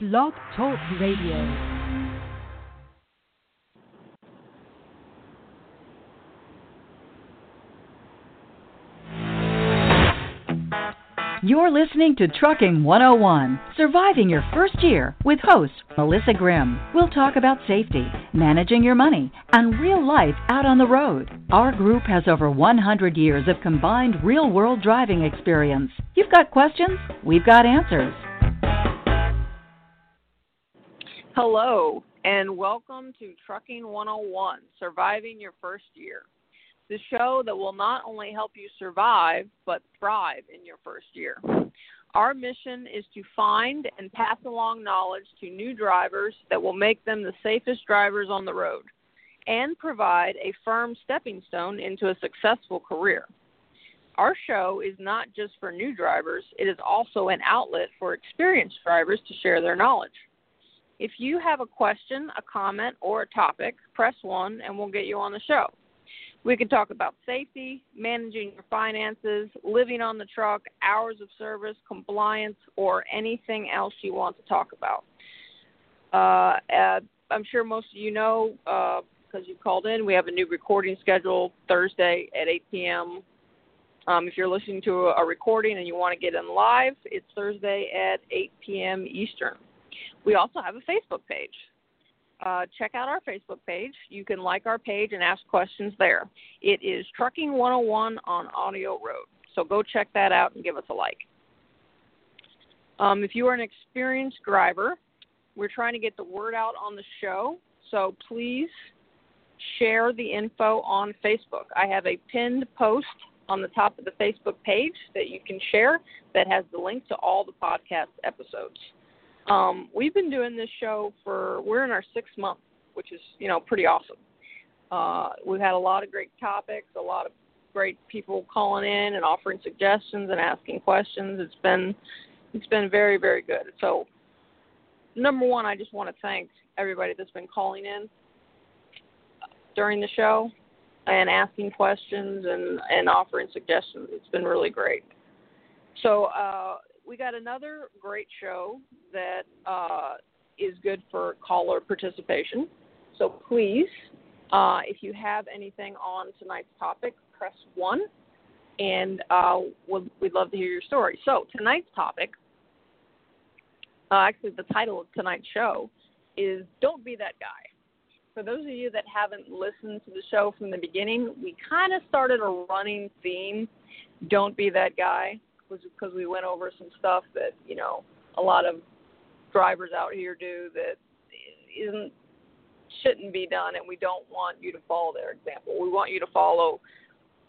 Blog Talk Radio. You're listening to Trucking 101 Surviving Your First Year with host Melissa Grimm. We'll talk about safety, managing your money, and real life out on the road. Our group has over 100 years of combined real world driving experience. You've got questions, we've got answers. Hello, and welcome to Trucking 101 Surviving Your First Year the show that will not only help you survive, but thrive in your first year. Our mission is to find and pass along knowledge to new drivers that will make them the safest drivers on the road and provide a firm stepping stone into a successful career. Our show is not just for new drivers, it is also an outlet for experienced drivers to share their knowledge. If you have a question, a comment, or a topic, press 1 and we'll get you on the show. We can talk about safety, managing your finances, living on the truck, hours of service, compliance, or anything else you want to talk about. Uh, I'm sure most of you know because uh, you called in. We have a new recording schedule Thursday at 8 p.m. Um, if you're listening to a recording and you want to get in live, it's Thursday at 8 p.m. Eastern. We also have a Facebook page uh, check out our Facebook page. You can like our page and ask questions there. It is Trucking 101 on Audio Road. So go check that out and give us a like. Um, if you are an experienced driver, we're trying to get the word out on the show. So please share the info on Facebook. I have a pinned post on the top of the Facebook page that you can share that has the link to all the podcast episodes. Um, we've been doing this show for we're in our sixth month, which is you know pretty awesome. Uh, we've had a lot of great topics, a lot of great people calling in and offering suggestions and asking questions. It's been it's been very very good. So number one, I just want to thank everybody that's been calling in during the show and asking questions and and offering suggestions. It's been really great. So uh, we got another great show that uh, is good for caller participation. So please, uh, if you have anything on tonight's topic, press one, and uh, we'd, we'd love to hear your story. So tonight's topic, uh, actually the title of tonight's show, is "Don't Be That Guy." For those of you that haven't listened to the show from the beginning, we kind of started a running theme. Don't be that guy was because we went over some stuff that you know a lot of drivers out here do that isn't shouldn't be done, and we don't want you to follow their example. We want you to follow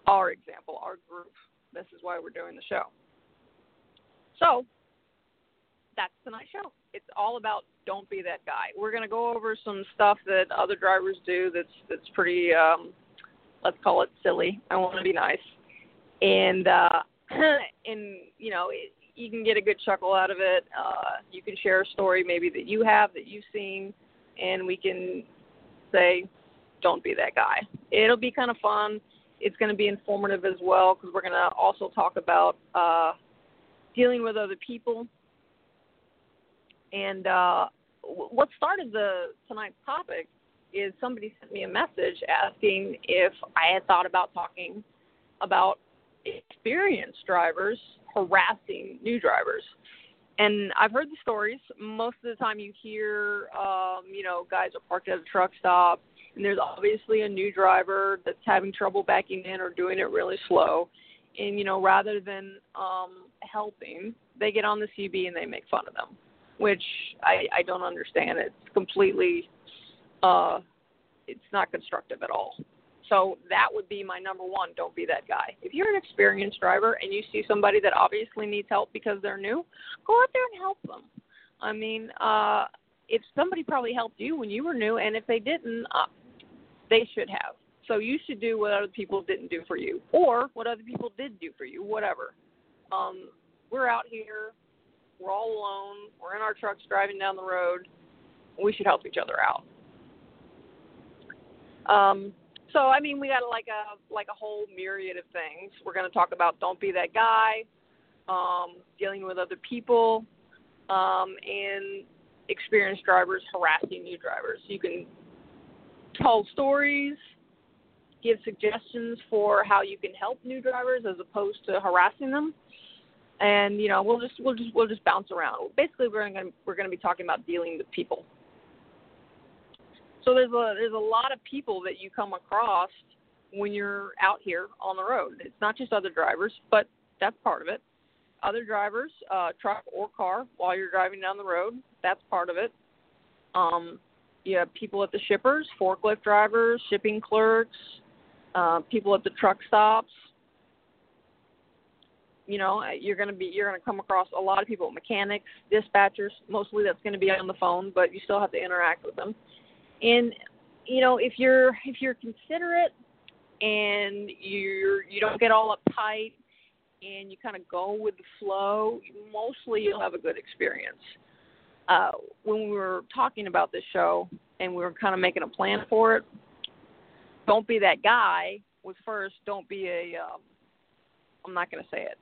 our example, our group. This is why we're doing the show. So that's tonight's show. It's all about don't be that guy. We're going to go over some stuff that other drivers do that's that's pretty um let's call it silly. I want to be nice. And uh and you know it, you can get a good chuckle out of it. Uh, you can share a story maybe that you have that you've seen, and we can say, "Don't be that guy." It'll be kind of fun. It's going to be informative as well because we're going to also talk about uh, dealing with other people. And uh, what started the tonight's topic is somebody sent me a message asking if I had thought about talking about experienced drivers harassing new drivers. And I've heard the stories. Most of the time, you hear, um, you know, guys are parked at a truck stop, and there's obviously a new driver that's having trouble backing in or doing it really slow. And you know, rather than um, helping, they get on the CB and they make fun of them, which I, I don't understand. It's completely, uh, it's not constructive at all. So that would be my number one. Don't be that guy. If you're an experienced driver and you see somebody that obviously needs help because they're new, go out there and help them. I mean, uh, if somebody probably helped you when you were new, and if they didn't, uh, they should have. So you should do what other people didn't do for you, or what other people did do for you, whatever. Um, we're out here, we're all alone, we're in our trucks driving down the road. We should help each other out. Um, so I mean, we got like a like a whole myriad of things. We're going to talk about don't be that guy, um, dealing with other people, um, and experienced drivers harassing new drivers. You can tell stories, give suggestions for how you can help new drivers as opposed to harassing them. And you know, we'll just we'll just we'll just bounce around. Basically, we're going to we're going to be talking about dealing with people. So there's a there's a lot of people that you come across when you're out here on the road. It's not just other drivers, but that's part of it. Other drivers, uh, truck or car, while you're driving down the road, that's part of it. Um, you have people at the shippers, forklift drivers, shipping clerks, uh, people at the truck stops. You know, you're going to be you're going to come across a lot of people, mechanics, dispatchers. Mostly that's going to be on the phone, but you still have to interact with them. And you know, if you're if you're considerate and you're you don't get all uptight and you kind of go with the flow, mostly you'll have a good experience. Uh, when we were talking about this show and we were kind of making a plan for it, don't be that guy was first. Don't be a. Um, I'm not going to say it.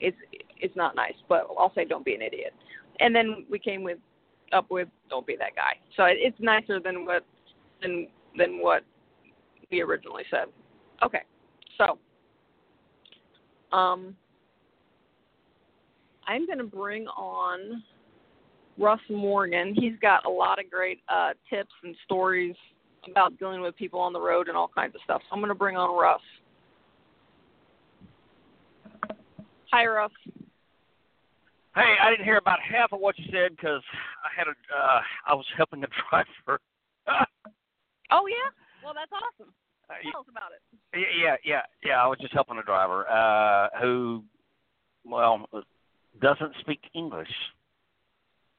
It's it's not nice, but I'll say don't be an idiot. And then we came with up with don't be that guy. So it, it's nicer than what than than what we originally said. Okay, so um, I'm going to bring on Russ Morgan. He's got a lot of great uh, tips and stories about dealing with people on the road and all kinds of stuff. So I'm going to bring on Russ. Hi, Russ. Hey, I didn't hear about half of what you said because I had a uh, I was helping a driver. oh yeah, well that's awesome. Uh, Tell us about it. Yeah, yeah, yeah. I was just helping a driver uh, who, well, doesn't speak English.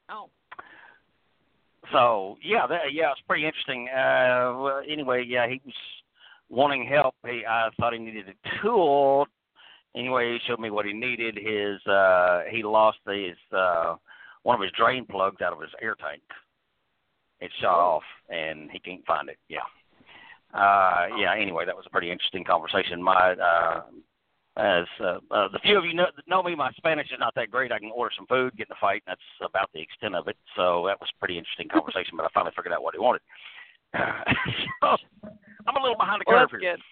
Oh. So yeah, that, yeah, it's pretty interesting. Uh, well, anyway, yeah, he was wanting help. He, I thought he needed a tool. Anyway, he showed me what he needed. His uh, he lost his uh, one of his drain plugs out of his air tank. It shot oh. off, and he can't find it. Yeah. Uh, yeah. Anyway, that was a pretty interesting conversation. My uh, as uh, uh, the few of you know, know me, my Spanish is not that great. I can order some food, get in a fight. And that's about the extent of it. So that was a pretty interesting conversation. but I finally figured out what he wanted. so I'm a little behind the well, curve here. Good.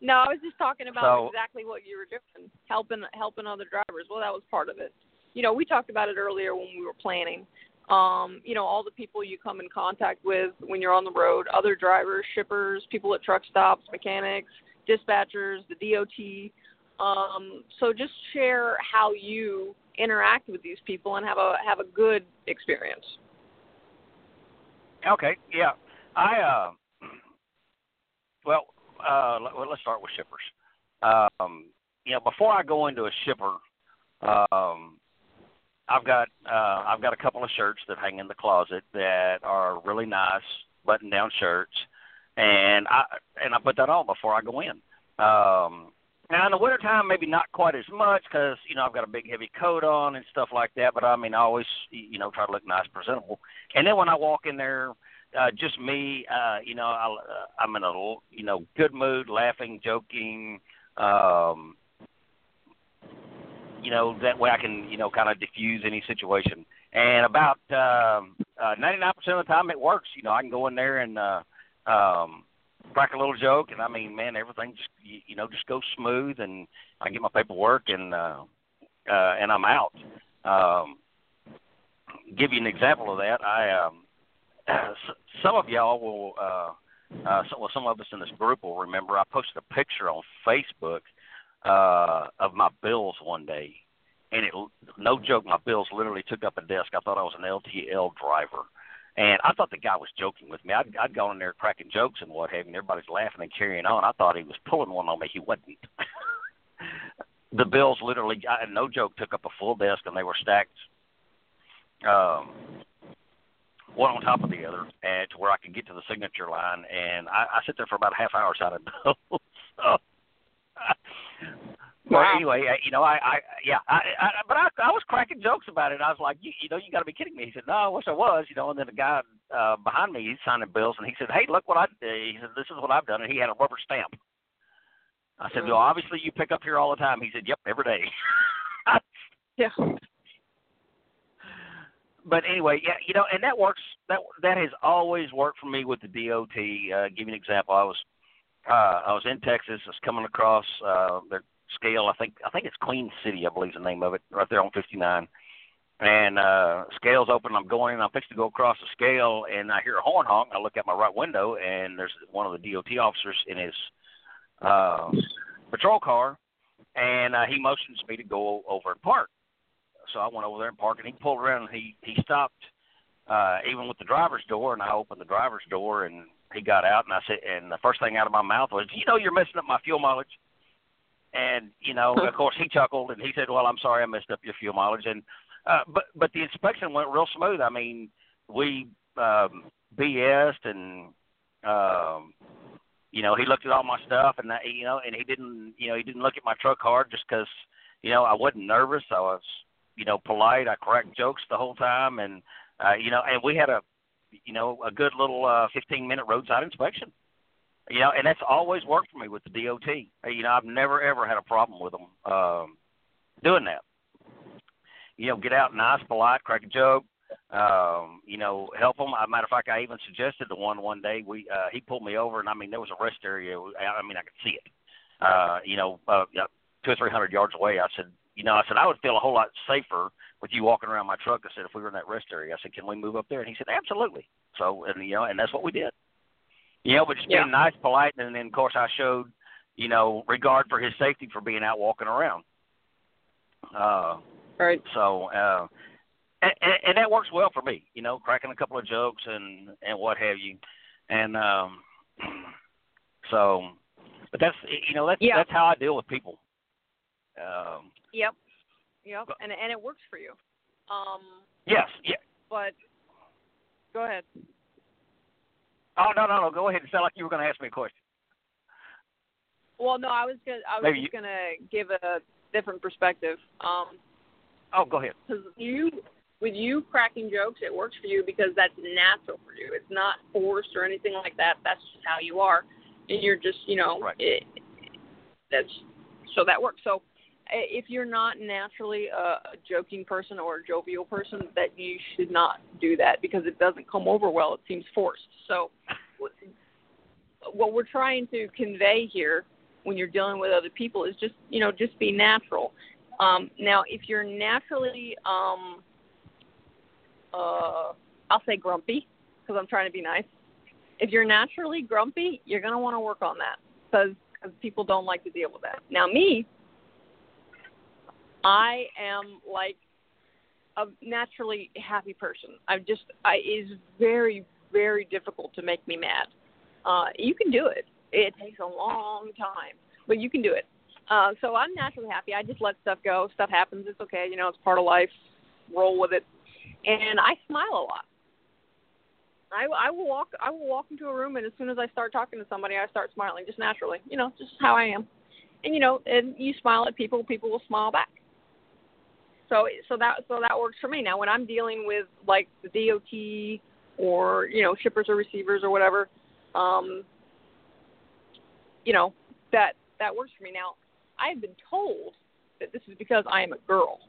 No, I was just talking about so, exactly what you were doing, helping helping other drivers. Well, that was part of it. You know, we talked about it earlier when we were planning. Um, you know, all the people you come in contact with when you're on the road, other drivers, shippers, people at truck stops, mechanics, dispatchers, the DOT. Um, so just share how you interact with these people and have a have a good experience. Okay, yeah, I uh, well, uh, let, us start with shippers. Um, you know, before I go into a shipper, um, I've got uh, I've got a couple of shirts that hang in the closet that are really nice button down shirts and I and I put that on before I go in. Um, now in the wintertime, maybe not quite as much because you know I've got a big heavy coat on and stuff like that. But I mean, I always you know try to look nice, presentable. And then when I walk in there, uh, just me, uh, you know, I, uh, I'm in a you know good mood, laughing, joking. Um, you know that way I can you know kind of diffuse any situation. And about um, uh, 99% of the time it works. You know, I can go in there and uh, um, crack a little joke, and I mean, man, everything just you, you know just goes smooth, and I get my paperwork, and uh, uh, and I'm out. Um, give you an example of that. I um, some of y'all will, uh, uh, some, well, some of us in this group will remember. I posted a picture on Facebook uh, of my bills one day, and it no joke, my bills literally took up a desk. I thought I was an LTL driver. And I thought the guy was joking with me. I'd, I'd gone in there cracking jokes and what have you, and everybody's laughing and carrying on. I thought he was pulling one on me. He wasn't. the bills literally, I, no joke, took up a full desk, and they were stacked um, one on top of the other, and to where I could get to the signature line. And I, I sit there for about a half hour signing bills. so, Wow. Well, anyway, uh, you know, I, I, yeah, I, I but I, I was cracking jokes about it. I was like, you, you know, you got to be kidding me. He said, no, I wish I was, you know. And then the guy uh, behind me, he's signing bills, and he said, hey, look what I, uh, he said, this is what I've done, and he had a rubber stamp. I said, well, mm. obviously you pick up here all the time. He said, yep, every day. yeah. But anyway, yeah, you know, and that works. That that has always worked for me with the DOT. Uh, give you an example. I was uh, I was in Texas. I was coming across uh, their scale. I think I think it's Queen City. I believe is the name of it, right there on 59. And uh, scale's open. I'm going in. I'm fixing to go across the scale, and I hear a horn honk. I look out my right window, and there's one of the DOT officers in his uh, patrol car, and uh, he motions me to go over and park. So I went over there and parked, and he pulled around. And he he stopped uh, even with the driver's door, and I opened the driver's door, and he got out, and I said, and the first thing out of my mouth was, "You know, you're messing up my fuel mileage." And you know, of course, he chuckled and he said, "Well, I'm sorry, I messed up your fuel mileage." And uh, but but the inspection went real smooth. I mean, we um, BS'd and um, you know he looked at all my stuff and that, you know and he didn't you know he didn't look at my truck hard just because you know I wasn't nervous. I was you know polite. I cracked jokes the whole time and uh, you know and we had a you know a good little uh, 15 minute roadside inspection. You know, and that's always worked for me with the DOT. You know, I've never ever had a problem with them um, doing that you know, get out nice, polite, crack a joke, um, you know, help them. As a matter of fact, I even suggested the one one day. We uh, he pulled me over, and I mean, there was a rest area. I mean, I could see it. Uh, you know, uh, two or three hundred yards away. I said, you know, I said I would feel a whole lot safer with you walking around my truck. I said, if we were in that rest area, I said, can we move up there? And he said, absolutely. So, and you know, and that's what we did. You know, but just being nice, polite, and then of course I showed, you know, regard for his safety for being out walking around. Uh, Right. So, uh, and, and that works well for me, you know, cracking a couple of jokes and and what have you, and um, so, but that's you know that's yeah. that's how I deal with people. Um, yep. Yep. And and it works for you. Um. Yes. Yeah. But go ahead. Oh no no no! Go ahead. It sounded like you were going to ask me a question. Well, no, I was gonna I was Maybe just you... gonna give a different perspective. Um, Oh, go ahead. Because you, with you cracking jokes, it works for you because that's natural for you. It's not forced or anything like that. That's just how you are, and you're just, you know, right. it, that's so that works. So if you're not naturally a, joking person or a jovial person, that you should not do that because it doesn't come over well. It seems forced. So what we're trying to convey here when you're dealing with other people is just, you know, just be natural. Um, now, if you're naturally, um, uh, I'll say grumpy because I'm trying to be nice. If you're naturally grumpy, you're going to want to work on that because people don't like to deal with that. Now, me, I am like a naturally happy person. I just, I is very, very difficult to make me mad. Uh, you can do it. It takes a long time, but you can do it. Uh, so I'm naturally happy. I just let stuff go. Stuff happens. It's okay. You know, it's part of life. Roll with it. And I smile a lot. I, I will walk. I will walk into a room, and as soon as I start talking to somebody, I start smiling just naturally. You know, just how I am. And you know, and you smile at people, people will smile back. So, so that so that works for me. Now, when I'm dealing with like the DOT or you know shippers or receivers or whatever, um, you know that that works for me. Now, I've been told that this is because I am a girl,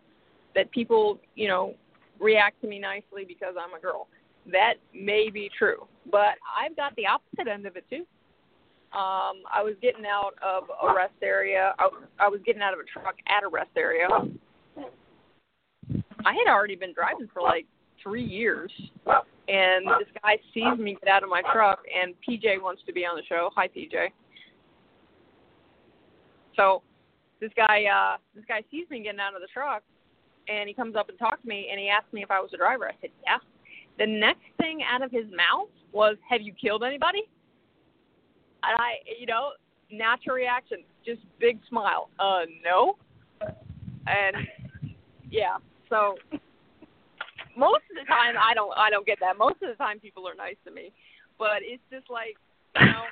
that people, you know, react to me nicely because I'm a girl. That may be true, but I've got the opposite end of it too. Um, I was getting out of a rest area. I, I was getting out of a truck at a rest area. I had already been driving for like three years, and this guy sees me get out of my truck, and PJ wants to be on the show. Hi, PJ. So this guy uh this guy sees me getting out of the truck and he comes up and talks to me and he asked me if I was a driver. I said, Yeah. The next thing out of his mouth was, Have you killed anybody? And I you know, natural reaction, just big smile. Uh no. And yeah, so most of the time I don't I don't get that. Most of the time people are nice to me. But it's just like, you know,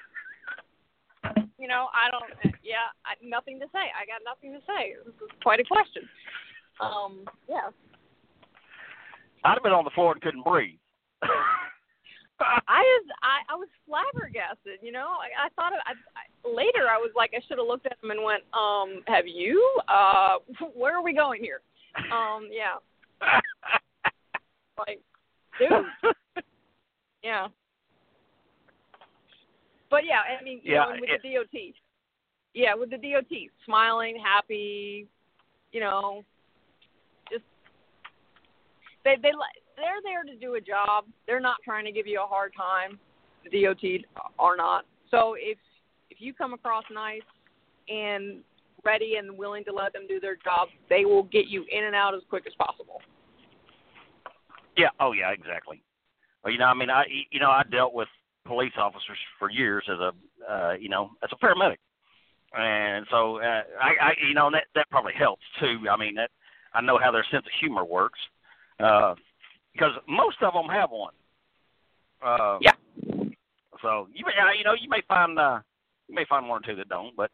you know, I don't. Yeah, I, nothing to say. I got nothing to say. This is quite a question. Um, yeah. I'd have been on the floor and couldn't breathe. I was I, I was flabbergasted. You know, I, I thought I, I, later I was like I should have looked at him and went, um, have you? Uh, where are we going here? Um, yeah. like, dude. yeah. But yeah, I mean, you Yeah, know, with it- the DOT. Yeah, with the DOT, smiling, happy, you know, just they they they're there to do a job. They're not trying to give you a hard time. The DOT are not. So if if you come across nice and ready and willing to let them do their job, they will get you in and out as quick as possible. Yeah. Oh, yeah. Exactly. Well, you know, I mean, I you know, I dealt with police officers for years as a uh, you know as a paramedic, and so uh, I, I you know that that probably helps too. I mean, that I know how their sense of humor works uh, because most of them have one. Uh, Yeah. So you may uh, you know you may find uh, you may find one or two that don't, but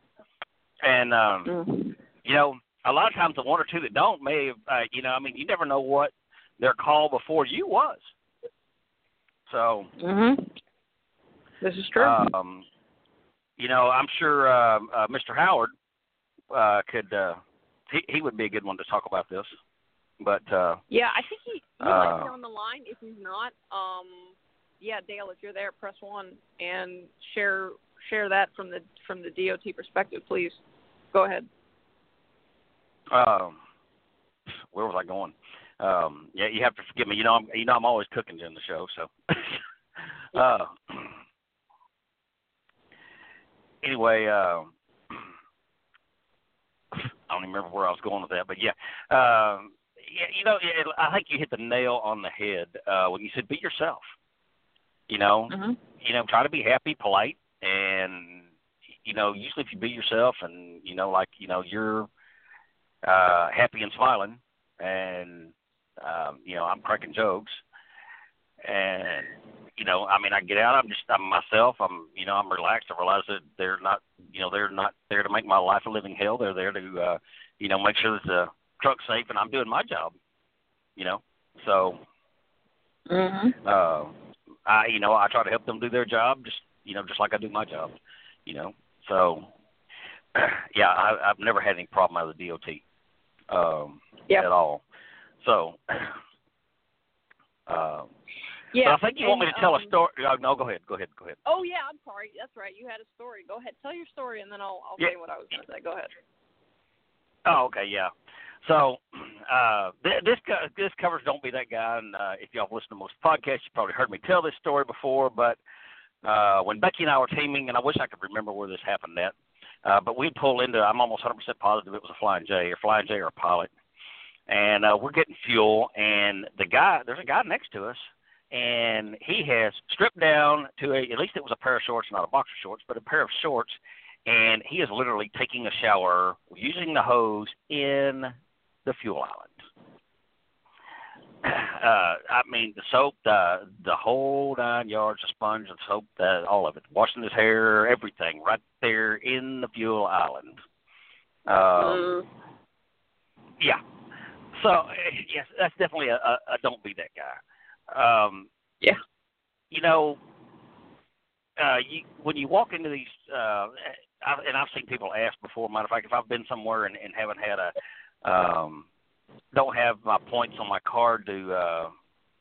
and um, Mm. you know, a lot of times the one or two that don't may have, uh, you know, I mean, you never know what their call before you was. So, Mhm. This is true. um, you know, I'm sure uh, uh, Mr. Howard uh, could. Uh, he he would be a good one to talk about this. But uh, yeah, I think he, he might be uh, on the line. If he's not, um, yeah, Dale, if you're there, press one and share share that from the from the DOT perspective, please. Go ahead. um, where was I going? Um, yeah, you have to forgive me. You know, I'm you know I'm always cooking during the show, so. uh, anyway, uh, I don't even remember where I was going with that, but yeah, um, yeah, you know, it, I think you hit the nail on the head uh, when you said be yourself. You know, Mhm. you know, try to be happy, polite, and you know, usually if you be yourself and you know, like you know, you're uh, happy and smiling, and um, you know, I'm cracking jokes, and you know, I mean, I get out, I'm just I'm myself, I'm you know, I'm relaxed. I realize that they're not, you know, they're not there to make my life a living hell. They're there to, uh, you know, make sure that the truck's safe and I'm doing my job. You know, so Mhm. uh, I, you know, I try to help them do their job, just you know, just like I do my job. You know, so yeah, I, I've never had any problem out of the DOT um, Yeah. at all. So, uh, Yeah. but I think you want me to tell a um, story. Oh, no, go ahead, go ahead, go ahead. Oh yeah, I'm sorry. That's right. You had a story. Go ahead. Tell your story, and then I'll I'll Yeah. say what I was going to say. Go ahead. Oh, okay, yeah. So uh, th- this co- this covers "Don't Be That Guy," and uh, if y'all have listened to most podcasts, you probably heard me tell this story before. But uh, when Becky and I were teaming, and I wish I could remember where this happened at, uh, but we pulled into. I'm almost 100% positive it was a Flying J or Flying J or a pilot, and uh, we're getting fuel, and the guy there's a guy next to us. And he has stripped down to a, at least it was a pair of shorts, not a boxer shorts, but a pair of shorts, and he is literally taking a shower using the hose in the fuel island. Uh, I mean, the soap, the the whole nine yards, the sponge, the soap, the, all of it, washing his hair, everything, right there in the fuel island. Um, Mm. yeah. So eh, yes, that's definitely a, a, a don't be that guy. Um, Yeah. You know, uh, you when you walk into these, uh, I, and I've seen people ask before. Matter of fact, if I've been somewhere and, and haven't had a, um, don't have my points on my card to uh,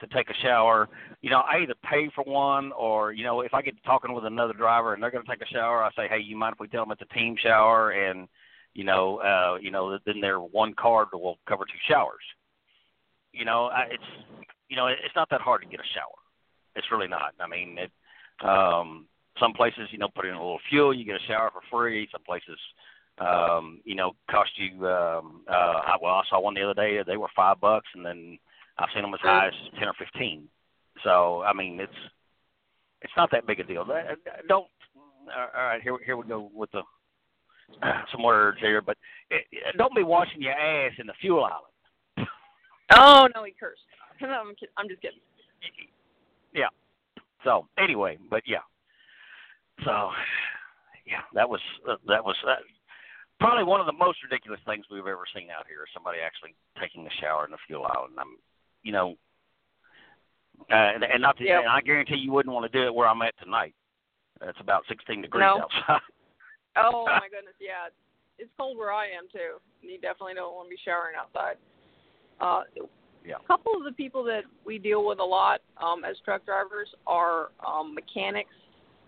to take a shower, you know, I either pay for one or you know, if I get talking with another driver and they're going to take a shower, I say, hey, you mind if we tell them it's a team shower and you know, uh, you know, then their one card will cover two showers. You know, I, it's you know, it's not that hard to get a shower. It's really not. I mean, it. Um, some places, you know, put in a little fuel, you get a shower for free. Some places, um, you know, cost you. Um, uh, I, well, I saw one the other day. They were five bucks, and then I've seen them as high as ten or fifteen. So, I mean, it's it's not that big a deal. Uh, Don't. All right, here here we go with the some words here, but it, it, don't be washing your ass in the fuel island. Oh no, he cursed. No, I'm I'm just kidding. Yeah. So anyway, but yeah. So yeah, that was uh, that was uh, probably one of the most ridiculous things we've ever seen out here. Somebody actually taking a shower in the fuel island. I'm, you know, uh, and, and not to, Yeah. and I guarantee you wouldn't want to do it where I'm at tonight. It's about 16 degrees No. outside. Oh my goodness, yeah. It's cold where I am too. You definitely don't want to be showering outside. Uh Yeah. A couple of the people that we deal with a lot um, as truck drivers are um, mechanics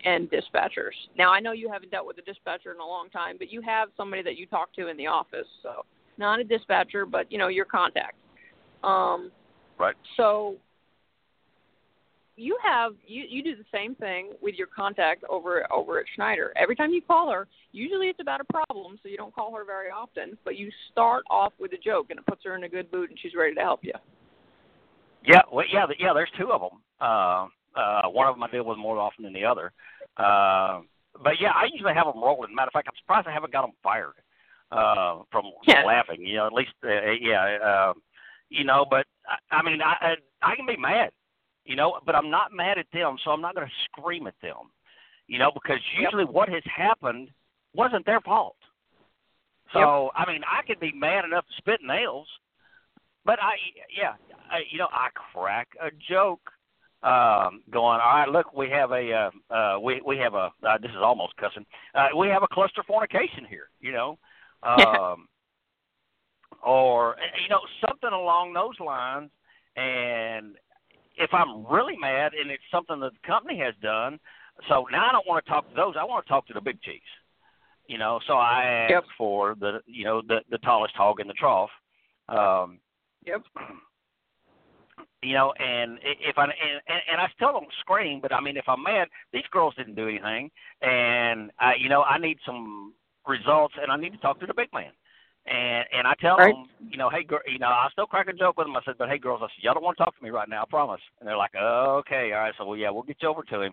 and dispatchers. Now, I know you haven't dealt with a dispatcher in a long time, but you have somebody that you talk to in the office. So, not a dispatcher, but you know your contact. Um, right. So, you have you you do the same thing with your contact over over at Schneider. Every time you call her, usually it's about a problem, so you don't call her very often. But you start off with a joke, and it puts her in a good mood, and she's ready to help you. Yeah, well, yeah, yeah. There's two of them. Uh, uh, one of them I deal with more often than the other. Uh, but yeah, I usually have them rolling. Matter of fact, I'm surprised I haven't got them fired uh, from yeah. laughing. You know, at least, uh, yeah, uh, you know. But I, I mean, I I can be mad you know, but I'm not mad at them, so I'm not going to scream at them, you know, because usually yep. what has happened wasn't their fault. So yep. I mean, I could be mad enough to spit nails, but I, yeah, I, you know, I crack a joke, um, going, all right, look, we have a, uh, uh, we we have a, uh, this is almost cussing, uh, we have a cluster fornication here, you know, um, or you know something along those lines, and if I'm really mad and it's something that the company has done, so now I don't want to talk to those. I want to talk to the big cheese, You know, so I ask yep. for the you know the the tallest hog in the trough. Um, yep. You know, and if I and, and I still don't scream, but I mean, if I'm mad, these girls didn't do anything, and I, you know, I need some results, and I need to talk to the big man. And and I tell right. them, you know, hey, girl, you know, I still crack a joke with them. I said, but hey, girls, I said, y'all don't want to talk to me right now, I promise. And they're like, oh, okay, all right. So well, yeah, we'll get you over to him.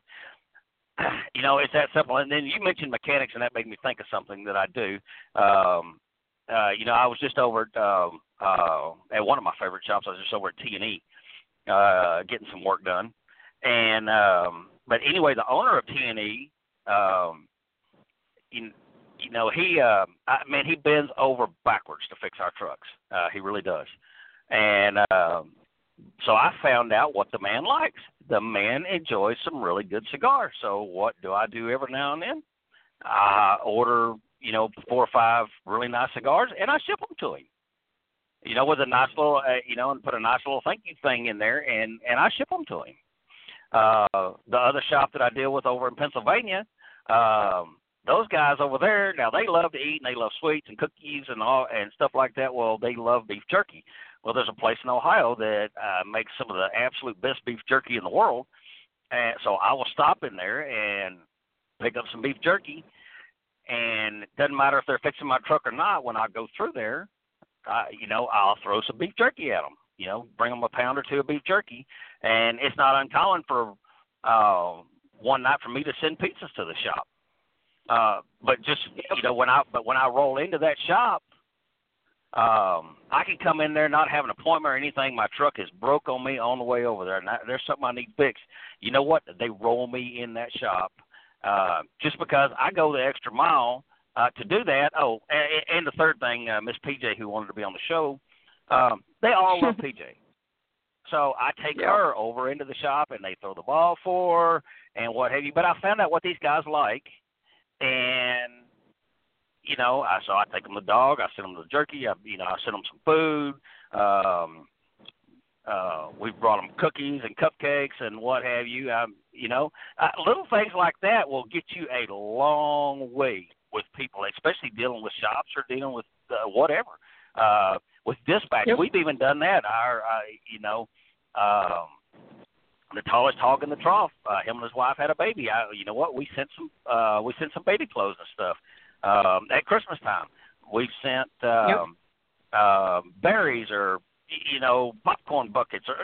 you know, it's that simple. And then you mentioned mechanics, and that made me think of something that I do. Um, uh, you know, I was just over at, um, uh, at one of my favorite shops. I was just over at T and E, uh, getting some work done. And um, but anyway, the owner of T and E, um, you, you know, he uh I mean he bends over backwards to fix our trucks. Uh he really does. And um so I found out what the man likes. The man enjoys some really good cigars. So what do I do every now and then? I order, you know, four or five really nice cigars and I ship them to him. You know, with a nice little, uh, you know, and put a nice little thank you thing in there, and and I ship them to him. Uh, the other shop that I deal with over in Pennsylvania, um, those guys over there now they love to eat and they love sweets and cookies and all and stuff like that. Well they love beef jerky. Well there's a place in ohio that uh makes some of the absolute best beef jerky in the world. And so i will stop in there and pick up some beef jerky and it doesn't matter if they're fixing my truck or not when i go through there uh you know i'll throw some beef jerky at them you know bring them a pound or two of beef jerky and it's not uncommon for uh one night for me to send pizzas to the shop uh, but just you know when I but when I roll into that shop, um, I can come in there not have an appointment or anything. My truck is broke on me on the way over there, and I, there's something I need fixed. You know what? They roll me in that shop uh, just because I go the extra mile uh, to do that. Oh, and, and the third thing, uh, Miss PJ, who wanted to be on the show, um, they all love PJ. So I take yeah. her over into the shop, and they throw the ball for her and what have you. But I found out what these guys like and you know, I so I take them the dog, I send them the jerky, I you know, I send them some food. Um, uh, we brought them cookies and cupcakes and what have you. Um, you know, uh, little things like that will get you a long way with people, especially dealing with shops or dealing with uh, whatever. Uh, with dispatch, yep. we've even done that. Our, uh, you know, um, the tallest hog in the trough. Uh, him and his wife had a baby. I, you know what? We sent some uh, we sent some baby clothes and stuff um, at Christmas time. We sent um, yep. uh, berries or you know popcorn buckets or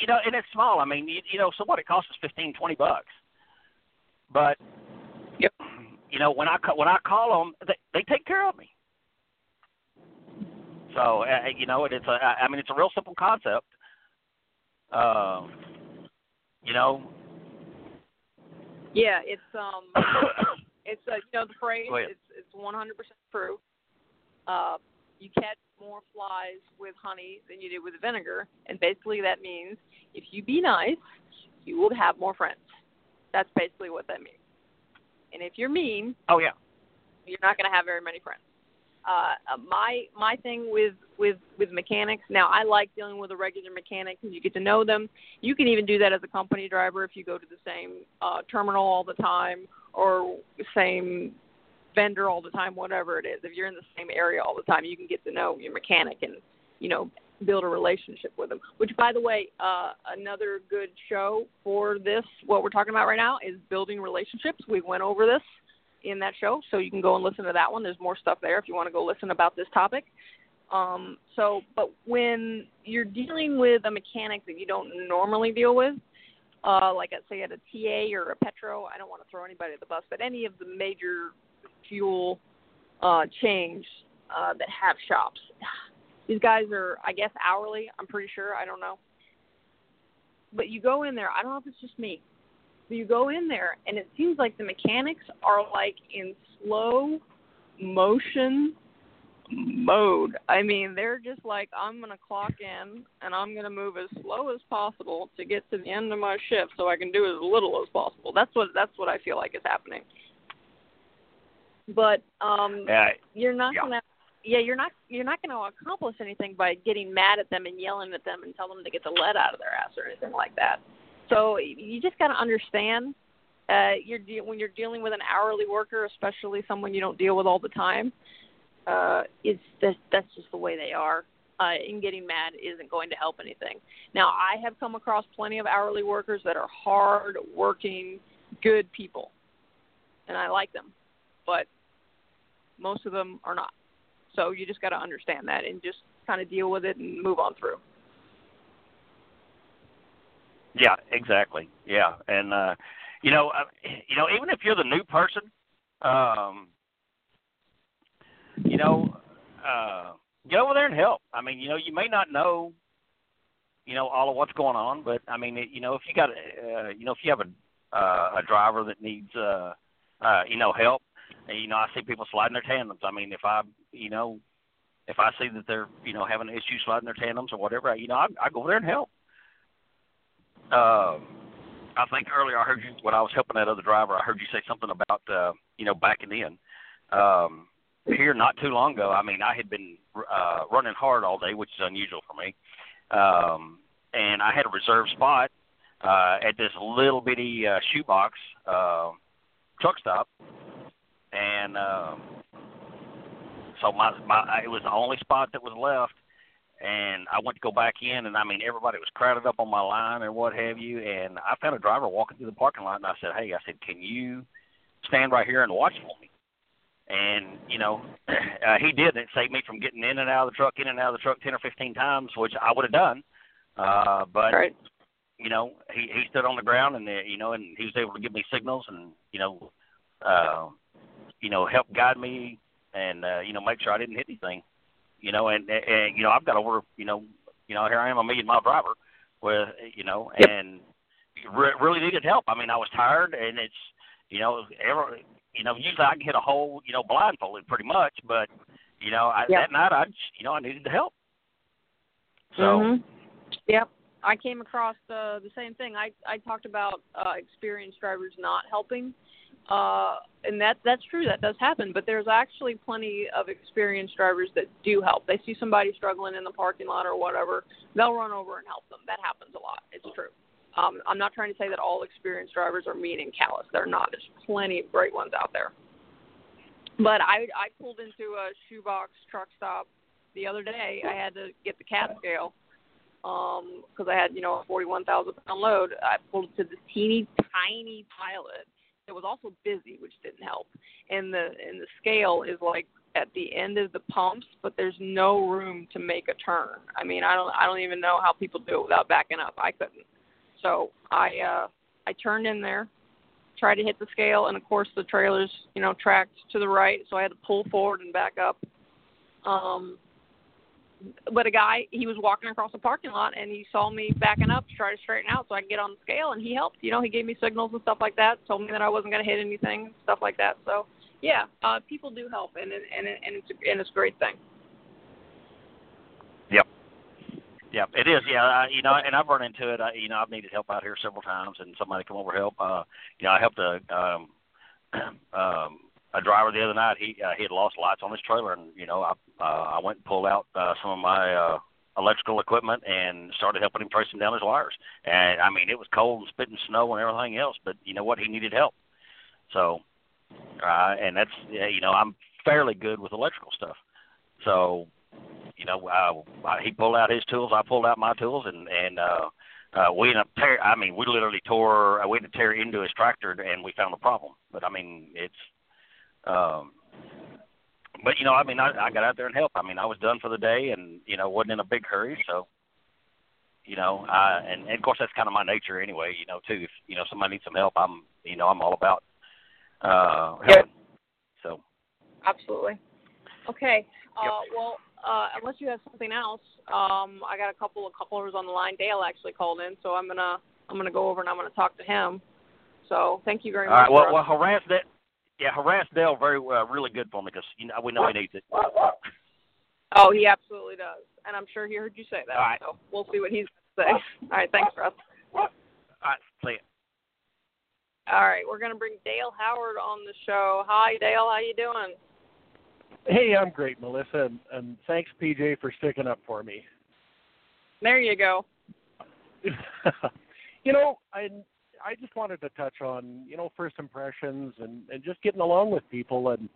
you know, and it's small. I mean, you, you know, so what? It costs us fifteen twenty bucks. But. You know, when I when I call them, they they take care of me. So uh, you know, it's a I mean, it's a real simple concept. Um, you know. Yeah, it's um, it's uh, you know the phrase. It's it's 100% true. Uh, you catch more flies with honey than you do with vinegar, and basically that means if you be nice, you will have more friends. That's basically what that means. And if you're mean, oh yeah, you're not going to have very many friends. Uh, uh, my my thing with with with mechanics now, I like dealing with a regular mechanic because you get to know them. You can even do that as a company driver if you go to the same uh, terminal all the time or same vendor all the time, whatever it is. If you're in the same area all the time, you can get to know your mechanic and you know build a relationship with them. Which, by the way, uh, another good show for this, what we're talking about right now, is building relationships. We went over this in that show, so you can go and listen to that one. There's more stuff there if you want to go listen about this topic. Um, so, but when you're dealing with a mechanic that you don't normally deal with, uh, like I say at a TA or a Petro, I don't want to throw anybody at the bus, but any of the major fuel uh, chains uh, that have shops, these guys are, I guess, hourly. I'm pretty sure. I don't know. But you go in there. I don't know if it's just me, But you go in there and it seems like the mechanics are like in slow motion mode. I mean, they're just like, I'm going to clock in and I'm going to move as slow as possible to get to the end of my shift so I can do as little as possible. That's what that's what I feel like is happening. But um you're not yeah. going to yeah, you're not you're not going to accomplish anything by getting mad at them and yelling at them and tell them to get the lead out of their ass or anything like that. So you just got to understand uh, you're de- when you're dealing with an hourly worker, especially someone you don't deal with all the time. Uh, it's that that's just the way they are. Uh, and getting mad isn't going to help anything. Now, I have come across plenty of hourly workers that are hard working, good people, and I like them, but most of them are not. So you just got to understand that and just kind of deal with it and move on through. Yeah, exactly. Yeah, and uh, you know, uh, you know, even if you're the new person, um, you know, uh, get over there and help. I mean, you know, you may not know, you know, all of what's going on, but I mean, it, you know, if you got, uh, you know, if you have a uh, a driver that needs, uh, uh, you know, help, you know, I see people sliding their tandems. I mean, if I, you know, if I see that they're, you know, having an issue sliding their tandems or whatever, you know, I, I go there and help. Um, I think earlier I heard you when I was helping that other driver. I heard you say something about uh, you know backing in. Um, here not too long ago, I mean, I had been uh, running hard all day, which is unusual for me, um, and I had a reserve spot uh, at this little bitty uh, shoebox uh, truck stop, and um, so my, my it was the only spot that was left and I went to go back in, and I mean everybody was crowded up on my line and what have you. And I found a driver walking through the parking lot, and I said, "Hey," I said, "Can you stand right here and watch for me?" And you know, uh, he did. It saved me from getting in and out of the truck, in and out of the truck ten or fifteen times, which I would have done. Uh, but right. you know, he he stood on the ground, and uh, you know, and he was able to give me signals, and you know, uh, you know, help guide me, and uh, you know, make sure I didn't hit anything you know, and, and you know, I've got over, you know, you know, here I am, a million mile driver, with, you know, yep. and re- really needed help. I mean, I was tired, and it's, you know, ever, you know, usually I can hit a hole, you know, blindfolded pretty much, but you know, I, yep. that night I, just, you know, I needed the help. So. Mm-hmm. Yep. I came across the the same thing. I I talked about uh, experienced drivers not helping uh, and that that's true. That does happen. But there's actually plenty of experienced drivers that do help. They see somebody struggling in the parking lot or whatever, they'll run over and help them. That happens a lot. It's true. Um, I'm not trying to say that all experienced drivers are mean and callous. They're not. There's plenty of great ones out there. But I I pulled into a shoebox truck stop the other day. I had to get the cat scale because um, I had you know a 41,000 pound load. I pulled to this teeny tiny pilot it was also busy, which didn't help. And the and the scale is like at the end of the pumps, but there's no room to make a turn. I mean, I don't I don't even know how people do it without backing up. I couldn't. So I uh I turned in there, tried to hit the scale, and of course the trailers, you know, tracked to the right, so I had to pull forward and back up. Um, but a guy he was walking across the parking lot and he saw me backing up to try to straighten out so I could get on the scale and he helped. You know, he gave me signals and stuff like that, told me that I wasn't going to hit anything, stuff like that. So yeah, uh, people do help and and and it's and it's a great thing. Yep. Yep, it is. Yeah, I, you know, and I've run into it. I, you know, I've needed help out here several times, and somebody come over help. Uh, you know, I helped a um, um, a driver the other night. He uh, he had lost lights on his trailer, and you know I uh, I went and pulled out uh, some of my uh, electrical equipment and started helping him tracing down his wires. And I mean, it was cold and spitting snow and everything else, but you know what? He needed help. So, uh, and that's you know I'm fairly good with electrical stuff. So, you know, uh, he pulled out his tools, I pulled out my tools, and and uh, uh, we ended up tear. I mean, we literally tore. Uh, we had to tear into his tractor, and we found the problem. But I mean, it's. Um, but you know, I mean, I, I got out there and helped. I mean, I was done for the day, and you know, wasn't in a big hurry, so. You know, uh, and, and of course that's kind of my nature anyway. You know, too. If you know somebody needs some help, I'm, you know, I'm all about uh helping. Yep. So. Absolutely. Okay. Uh, Yep. Well, uh, unless you have something else, um, I got a couple of couplers on the line. Dale actually called in, so I'm gonna I'm gonna go over and I'm gonna talk to him. So thank you very All much. right. Well, well, harass that. Yeah, harass Dale very uh, really good for me because you know we know he needs it. oh, he absolutely does, and I'm sure he heard you say that. All right. So we'll see what he's gonna say. All right. Thanks, Russ. All right, see ya. All right, we're gonna bring Dale Howard on the show. Hi, Dale. How you doing? Hey, I'm great, Melissa, and, and thanks, PJ, for sticking up for me. There you go. you know, I I just wanted to touch on you know first impressions and and just getting along with people and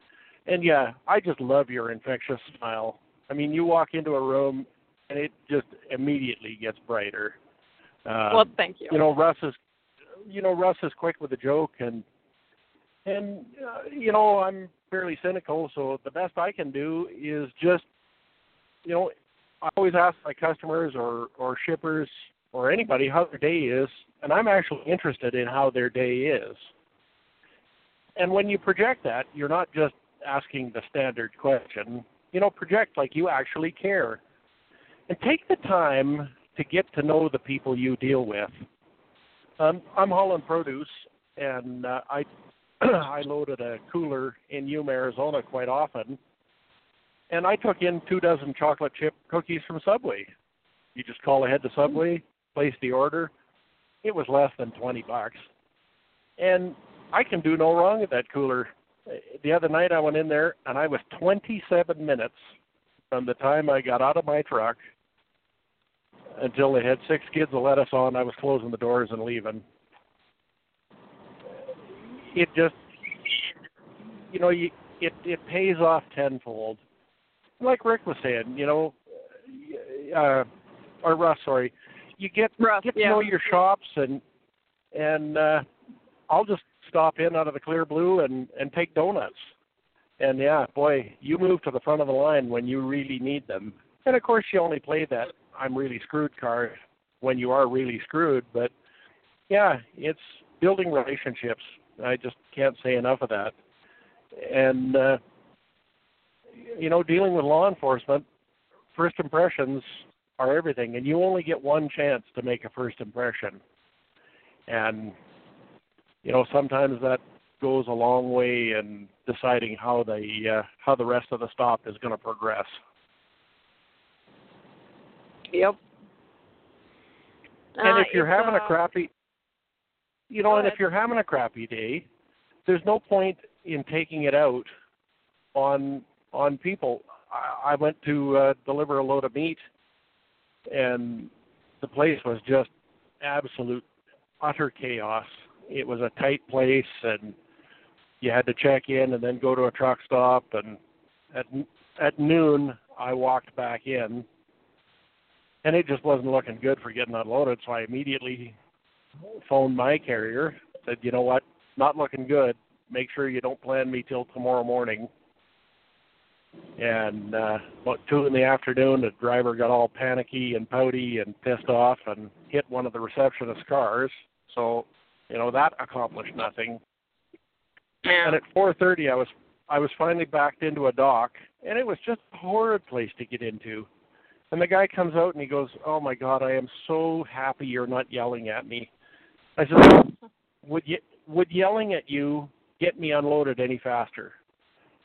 and yeah, I just love your infectious smile. I mean, you walk into a room and it just immediately gets brighter. Uh, well, thank you. you know, Russ is you know Russ is quick with a joke and and uh, you know I'm fairly cynical, so the best I can do is just you know I always ask my customers or or shippers or anybody how their day is, and I'm actually interested in how their day is. And when you project that, you're not just asking the standard question. You know, project like you actually care. And take the time to get to know the people you deal with. Um, I'm hauling Produce, and uh, I I loaded a cooler in Yuma, Arizona, quite often, and I took in two dozen chocolate chip cookies from Subway. You just call ahead to Subway, place the order. It was less than twenty bucks, and I can do no wrong at that cooler. The other night I went in there and I was 27 minutes from the time I got out of my truck until they had six kids of lettuce on. I was closing the doors and leaving. It just, you know, you, it it pays off tenfold. Like Rick was saying, you know, uh, or Russ, sorry, you get Russ, get to yeah. know your shops and and uh, I'll just stop in out of the clear blue and and take donuts. And yeah, boy, you move to the front of the line when you really need them. And of course, you only play that I'm really screwed card when you are really screwed. But yeah, it's building relationships. I just can't say enough of that. And uh, you know, dealing with law enforcement, first impressions are everything, and you only get one chance to make a first impression. And you know, sometimes that goes a long way in deciding how the uh, how the rest of the stop is going to progress. Yep. And Uh, if you're having a uh, Go crappy, you know, and if you're having a crappy day, there's no point in taking it out on on people. I, I went to uh, deliver a load of meat, and the place was just absolute utter chaos. It was a tight place, and you had to check in and then go to a truck stop. And at at noon, I walked back in, and it just wasn't looking good for getting unloaded. So I immediately phoned my carrier, said, "You know what? Not looking good. Make sure you don't plan me till tomorrow morning." And uh, about two in the afternoon, the driver got all panicky and pouty and pissed off and hit one of the receptionist's cars. So, you know, that accomplished nothing. Yeah. And at 4:30, I was I was finally backed into a dock, and it was just a horrid place to get into. And the guy comes out and he goes, "Oh my God, I am so happy you're not yelling at me." I said, "Would you would yelling at you get me unloaded any faster?"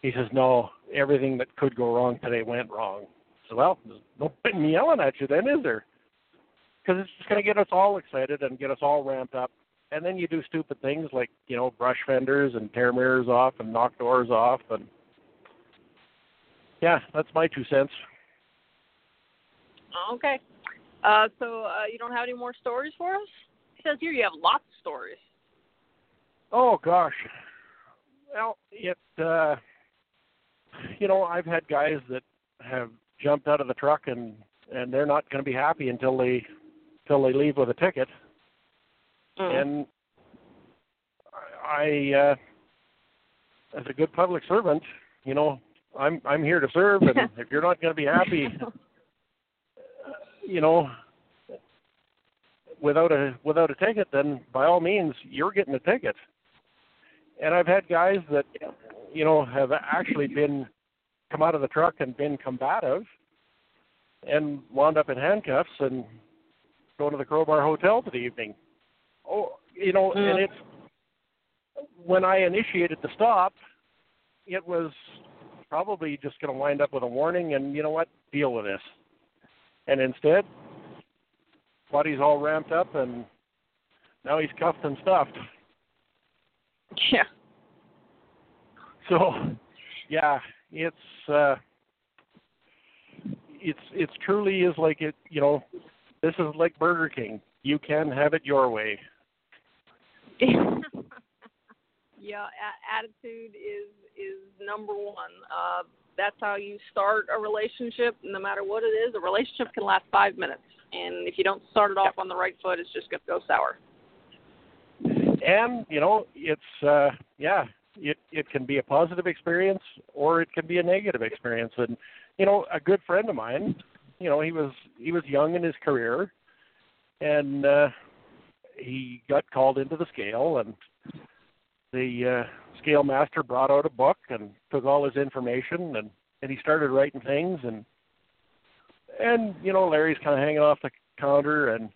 He says, "No, everything that could go wrong today went wrong." So well, there's no point in yelling at you then, is there? Because it's just going to get us all excited and get us all ramped up, and then you do stupid things like you know brush fenders and tear mirrors off and knock doors off and yeah, that's my two cents. Okay. Uh, so uh, you don't have any more stories for us? It says here you have lots of stories. Oh gosh. Well, it uh you know, I've had guys that have jumped out of the truck and and they're not going to be happy until they until they leave with a ticket. Mm. And I uh as a good public servant, you know, I'm I'm here to serve and if you're not going to be happy, you know, without a without a ticket, then by all means you're getting a ticket. And I've had guys that you know have actually been come out of the truck and been combative and wound up in handcuffs and going to the Crowbar Hotel for the evening. Oh, you know, Mm. and it's when I initiated the stop, it was probably just going to wind up with a warning and you know what, deal with this. And instead, buddy's all ramped up and now he's cuffed and stuffed. Yeah. So, yeah, it's uh it's it's truly is like it, you know, this is like Burger King. You can have it your way. yeah, a- attitude is is number one. Uh, that's how you start a relationship, no matter what it is. A relationship can last five minutes, and if you don't start it off on the right foot, it's just going to go sour. And, you know, it's uh yeah, it it can be a positive experience or it can be a negative experience. And, you know, a good friend of mine, you know, he was he was young in his career and uh he got called into the scale and the uh scale master brought out a book and took all his information and and he started writing things and and you know Larry's kind of hanging off the counter and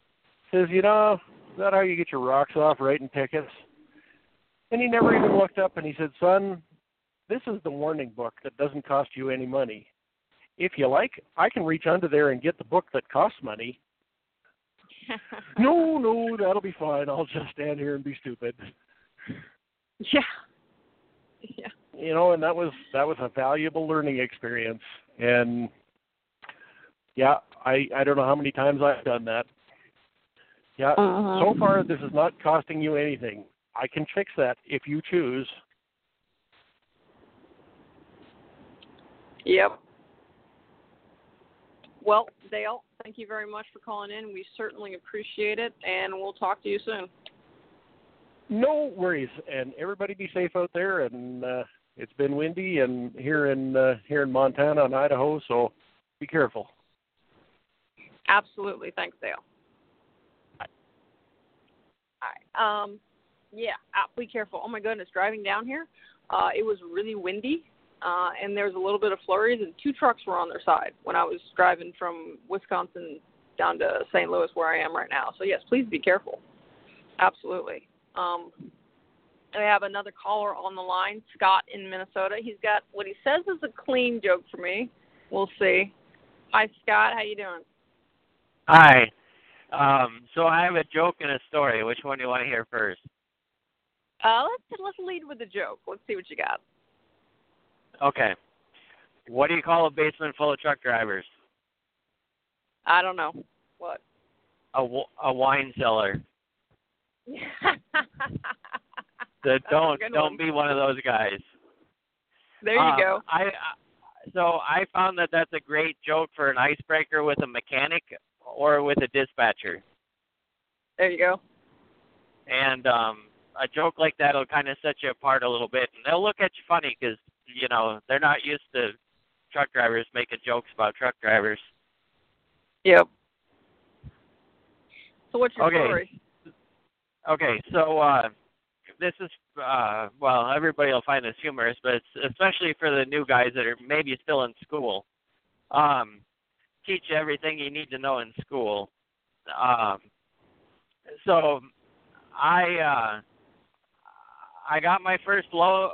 says you know is that how you get your rocks off writing tickets and he never even looked up and he said son this is the warning book that doesn't cost you any money. If you like i can reach under there and get the book that costs money. No no that'll be fine. I'll just stand here and be stupid. Yeah. Yeah. you know and that was that was a valuable learning experience. And yeah i i don't know how many times i've done that. Yeah Uh-huh. so far this is not costing you anything i can fix that if you choose Yep. Well, Dale, thank you very much for calling in. We certainly appreciate it, and we'll talk to you soon. no worries and everybody be safe out there and uh it's been windy and here in uh here in montana and idaho so be careful Absolutely. Thanks, Dale. All right. Um, yeah, uh, be careful. Oh my goodness, driving down here, uh, it was really windy, uh, and there was a little bit of flurries, and two trucks were on their side when I was driving from Wisconsin down to St. Louis, where I am right now. So yes, please be careful. Absolutely. Um, I have another caller on the line, Scott in Minnesota. He's got what he says is a clean joke for me. We'll see. Hi, Scott. How you doing? Hi. Um, so I have a joke and a story. Which one do you want to hear first? Uh, let's let's lead with a joke. Let's see what you got. Okay. What do you call a basement full of truck drivers? I don't know what. A a wine cellar. So don't don't one. be one of those guys. there you Um, go. I I- so I found that that's a great joke for an icebreaker with a mechanic or with a dispatcher. There you go. And um a joke like that'll kind of set you apart a little bit, and they'll look at you funny because you know they're not used to truck drivers making jokes about truck drivers. Yep. So what's your Okay. story? Okay, so uh, this is uh, well, everybody will find this humorous, but it's especially for the new guys that are maybe still in school. Um, teach you everything you need to know in school. Um, so I uh, I got my first load.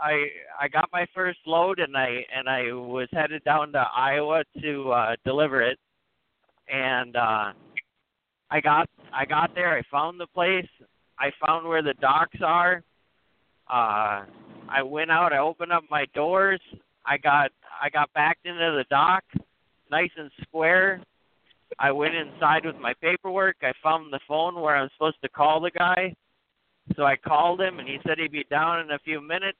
I I got my first load, and I and I was headed down to Iowa to uh, deliver it, and uh, I got I got there. I found the place, I found where the docks are. Uh, I went out. I opened up my doors. I got I got backed into the dock, nice and square. I went inside with my paperwork. I found the phone where I'm supposed to call the guy. So I called him and he said he'd be down in a few minutes.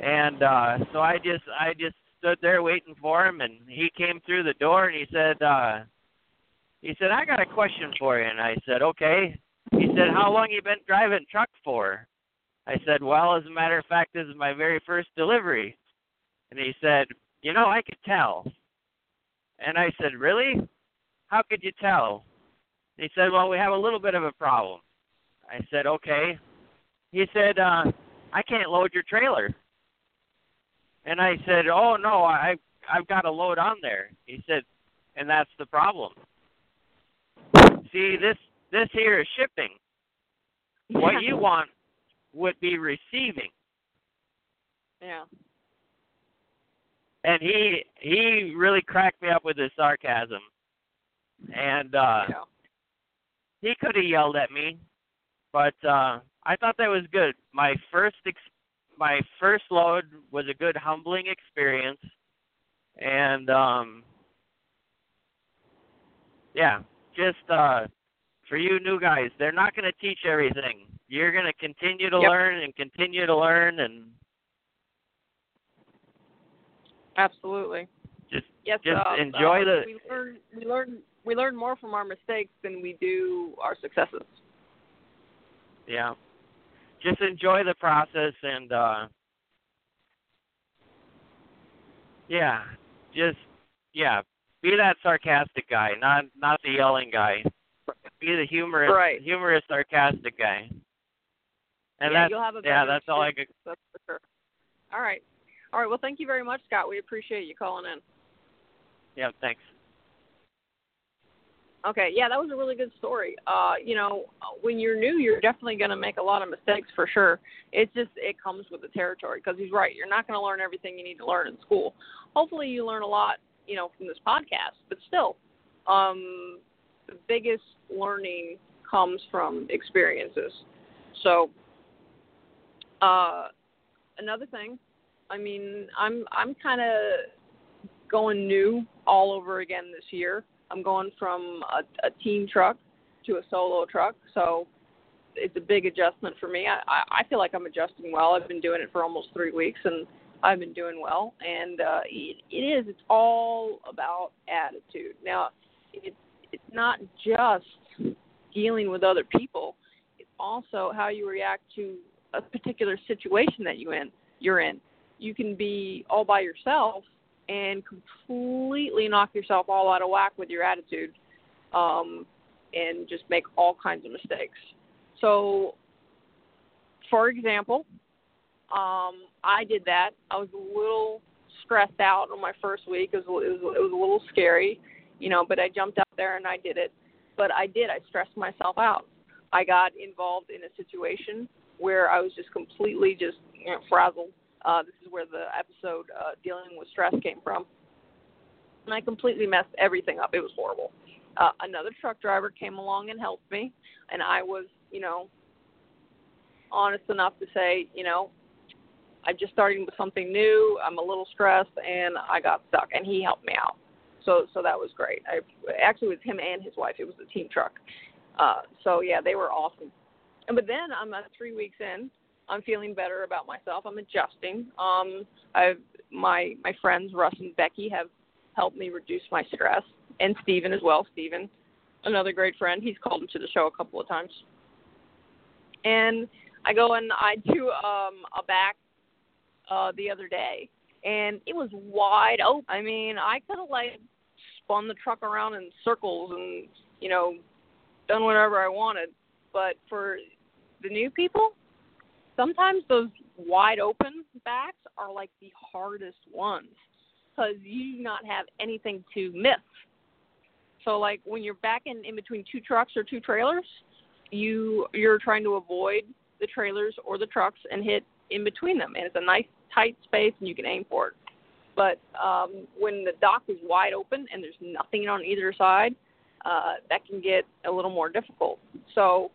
And uh so I just I just stood there waiting for him and he came through the door and he said uh he said, I got a question for you and I said, Okay. He said, How long you been driving truck for? I said, Well, as a matter of fact, this is my very first delivery. And he said, You know, I could tell. And I said, Really? How could you tell? He said, Well, we have a little bit of a problem. I said, Okay. He said, uh, I can't load your trailer. And I said, Oh no, I I've got a load on there. He said, and that's the problem. See, this this here is shipping. What you want would be receiving. Yeah. And he he really cracked me up with his sarcasm. And uh yeah. he could have yelled at me, but uh I thought that was good. My first ex- my first load was a good humbling experience and um yeah, just uh for you new guys, they're not going to teach everything. You're going to continue to Yep. learn and continue to learn and Absolutely. just Yes. Just uh, enjoy uh, the- We learn. We learn. We learn more from our mistakes than we do our successes. Yeah. Just enjoy the process and uh yeah, just yeah, be that sarcastic guy, not not the yelling guy. Be the humorous Right. humorous sarcastic guy. And yeah, that's you'll have a better time. yeah, that's all I could That's for sure. All right. All right. Well, thank you very much, Scott. We appreciate you calling in. yeah, thanks. Okay, yeah, that was a really good story. Uh, you know, when you're new, you're definitely going to make a lot of mistakes for sure. It's just it comes with the territory because he's right. You're not going to learn everything you need to learn in school. Hopefully, you learn a lot, you know, from this podcast. But still, um, the biggest learning comes from experiences. So, uh, another thing, I mean, I'm I'm kind of going new all over again this year. I'm going from a, a team truck to a solo truck, so it's a big adjustment for me. I, I feel like I'm adjusting well. I've been doing it for almost three weeks, and I've been doing well. And uh, it, it is. It's all about attitude. Now, it's it's not just dealing with other people. It's also how you react to a particular situation that you in you're in. You can be all by yourself and completely knock yourself all out of whack with your attitude um, and just make all kinds of mistakes. So, for example, um, I did that. I was a little stressed out on my first week. It was, it was it was a little scary, you know, but I jumped out there and I did it. But I did. I stressed myself out. I got involved in a situation where I was just completely just you know, frazzled. Uh, this is where the episode uh, dealing with stress came from. And I completely messed everything up. It was horrible. Uh, another truck driver came along and helped me, and I was, you know, honest enough to say, you know, I'm just starting with something new. I'm a little stressed, and I got stuck, and he helped me out. So, so that was great. I actually it was him and his wife. It was a team truck. Uh, so yeah, they were awesome. And but then I'm uh, three weeks in. I'm feeling better about myself. I'm adjusting. Um, I've my my friends Russ and Becky have helped me reduce my stress, and Steven as well. Steven, another great friend. He's called into the show a couple of times. And I go and I do um, a back uh, the other day, and it was wide open. I mean, I could have like spun the truck around in circles and you know done whatever I wanted, but for the new people, sometimes those wide open backs are like the hardest ones because you do not have anything to miss. So like when you're backing in between two trucks or two trailers, you you're trying to avoid the trailers or the trucks and hit in between them, and it's a nice tight space and you can aim for it. But um, when the dock is wide open and there's nothing on either side, uh, that can get a little more difficult. So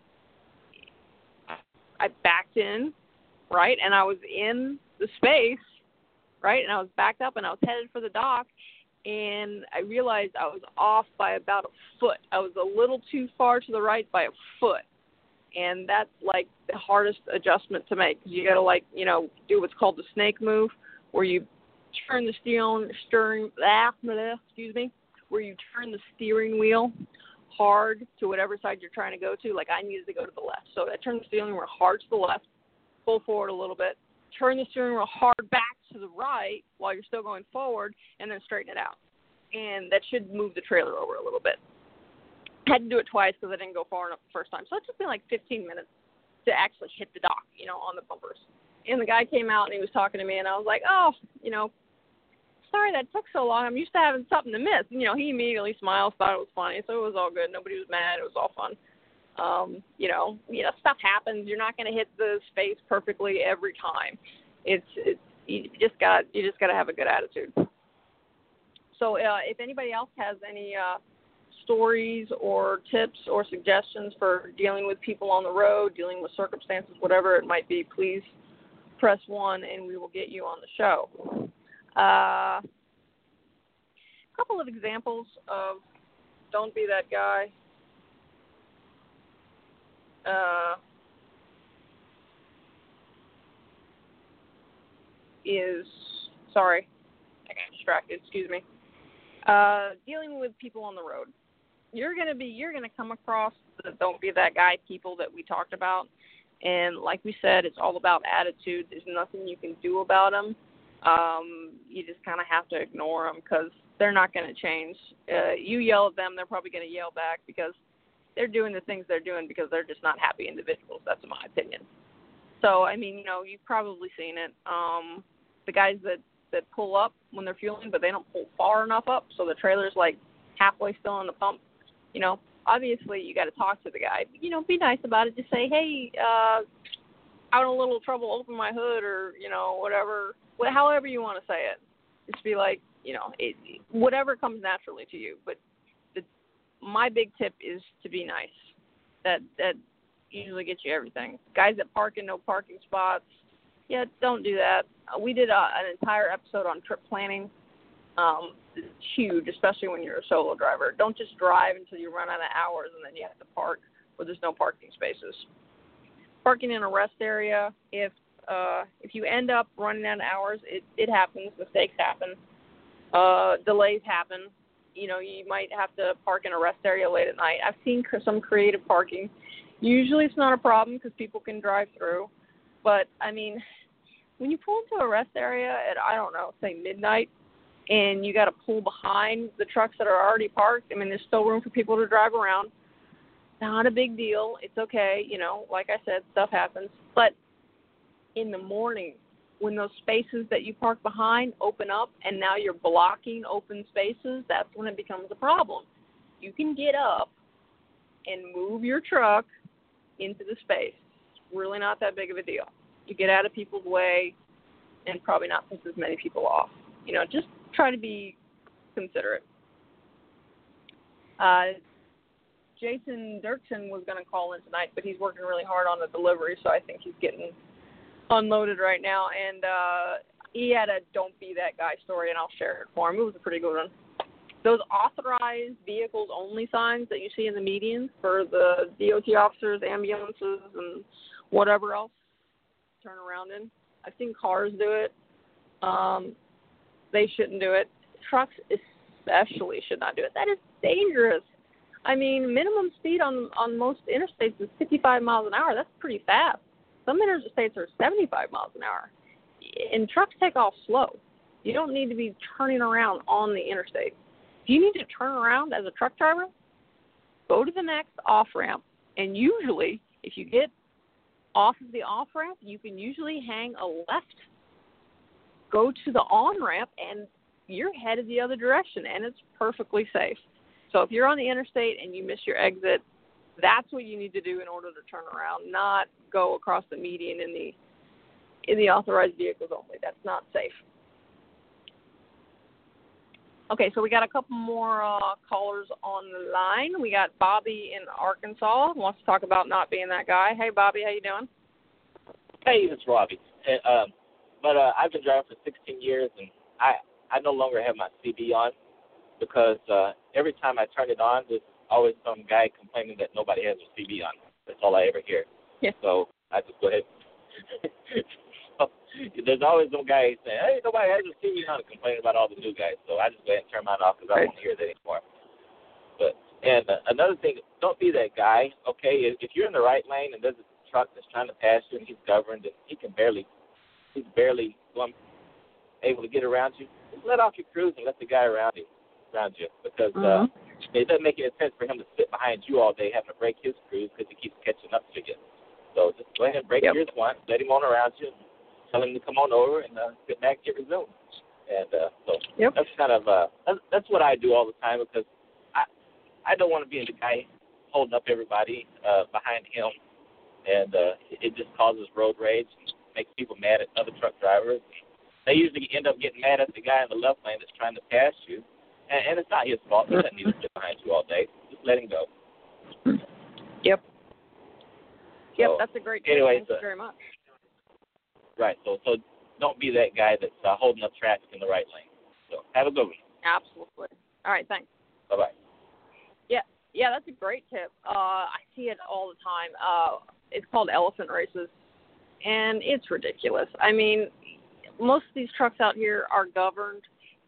I backed in, right, and I was in the space, right, and I was backed up and I was headed for the dock, and I realized I was off by about a foot. I was a little too far to the right by a foot, and that's like the hardest adjustment to make. You got to like you know do what's called the snake move, where you turn the steering steering ah, excuse me, where you turn the steering wheel hard to whatever side you're trying to go to. Like I needed to go to the left, so I turned the steering wheel hard to the left, pull forward a little bit, turn the steering wheel hard back to the right while you're still going forward, and then straighten it out. And that should move the trailer over a little bit. I had to do it twice because I didn't go far enough the first time, so it took me like 15 minutes to actually hit the dock, you know, on the bumpers. And the guy came out and he was talking to me, and I was like, oh, you know, sorry that took so long. I'm used to having something to miss. And, you know, he immediately smiled, thought it was funny, so it was all good. Nobody was mad. It was all fun. Um, you know, you know, stuff happens. You're not going to hit the space perfectly every time. It's, it's you just got you just got to have a good attitude. So, uh, if anybody else has any uh, stories or tips or suggestions for dealing with people on the road, dealing with circumstances, whatever it might be, please press one, and we will get you on the show. Uh, a couple of examples of don't be that guy. Uh, is sorry, I got distracted. Excuse me. Uh, dealing with people on the road. You're gonna be you're gonna come across the don't be that guy people that we talked about, and like we said, it's all about attitude. There's nothing you can do about them um, you just kind of have to ignore them because they're not going to change. Uh, you yell at them, they're probably going to yell back because they're doing the things they're doing because they're just not happy individuals. That's my opinion. So I mean, you know, you've probably seen it. Um, the guys that that pull up when they're fueling, but they don't pull far enough up, so the trailer's like halfway still on the pump. You know, obviously you got to talk to the guy. You know, be nice about it. Just say, hey, uh, out in a little trouble, open my hood, or you know, whatever however you want to say it. Just be like, you know, it, whatever comes naturally to you. But the, my big tip is to be nice. That that usually gets you everything. Guys that park in no parking spots, yeah, don't do that. Uh, we did a, an entire episode on trip planning. Um, it's huge, especially when you're a solo driver. Don't just drive until you run out of hours and then you have to park where there's no parking spaces. Parking in a rest area, if uh, if you end up running out of hours, it, it happens. Mistakes happen. Uh, delays happen. You know, you might have to park in a rest area late at night. I've seen some creative parking. Usually it's not a problem because people can drive through. But, I mean, when you pull into a rest area at, I don't know, say midnight, and you got to pull behind the trucks that are already parked, I mean, there's still room for people to drive around. Not a big deal. It's okay. You know, like I said, stuff happens. But in the morning when those spaces that you park behind open up and now you're blocking open spaces, that's when it becomes a problem. You can get up and move your truck into the space. It's really not that big of a deal. You get out of people's way and probably not piss as many people off. You know, just try to be considerate. Uh, Jason Dirksen was going to call in tonight, but he's working really hard on the delivery, so I think he's getting unloaded right now, and uh, he had a "Don't be that guy" story, and I'll share it for him. It was a pretty good one. Those authorized vehicles only signs that you see in the medians for the DOT officers, ambulances, and whatever else turn around in. I've seen cars do it. Um, they shouldn't do it. Trucks especially should not do it. That is dangerous. I mean, minimum speed on on most interstates is 55 miles an hour. That's pretty fast. Some interstates are 75 miles an hour, and trucks take off slow. You don't need to be turning around on the interstate. If you need to turn around as a truck driver, go to the next off ramp, and usually, if you get off of the off ramp, you can usually hang a left, go to the on ramp, and you're headed the other direction, and it's perfectly safe. So if you're on the interstate and you miss your exit, that's what you need to do in order to turn around, not go across the median in the in the authorized vehicles only. That's not safe. Okay, so we got a couple more uh, callers on the line. We got Bobby in Arkansas wants to talk about not being that guy. Hey, Bobby, how you doing? Hey, it's Robbie. Um, but uh, I've been driving for 16 years, and I I no longer have my CB on because uh, every time I turn it on, there's always some guy complaining that nobody has a CB on. That's all I ever hear. Yeah. So I just go ahead. so, there's always some guy saying, "Hey, nobody has a CB on," complaining about all the new guys. So I just go ahead and turn mine off because I don't want to hear that anymore. But and uh, another thing, don't be that guy. Okay, if, if you're in the right lane and there's a truck that's trying to pass you and he's governed and he can barely, he's barely going, able to get around you, just let off your cruise and let the guy around you, around you, because uh, it doesn't make any sense for him to sit behind you all day having to break his cruise because he keeps catching up to you. So just go ahead and break Yep. yours once, let him on around you, tell him to come on over and uh, sit back, get resumed. And uh, so Yep. that's kind of uh, that's, that's what I do all the time because I I don't want to be the guy holding up everybody uh, behind him, and uh, it just causes road rage, and makes people mad at other truck drivers. They usually end up getting mad at the guy in the left lane that's trying to pass you, and, and it's not his fault. He doesn't need to sit behind you all day. Just let him go. Yep. Yep, that's a great tip. anyways, Thank you uh, very much. Right. So so don't be that guy that's uh, holding up traffic in the right lane. So have a good one. Absolutely. All right, thanks. Bye bye. Yeah. Yeah, that's a great tip. Uh, I see it all the time. Uh, it's called elephant races, and it's ridiculous. I mean, most of these trucks out here are governed,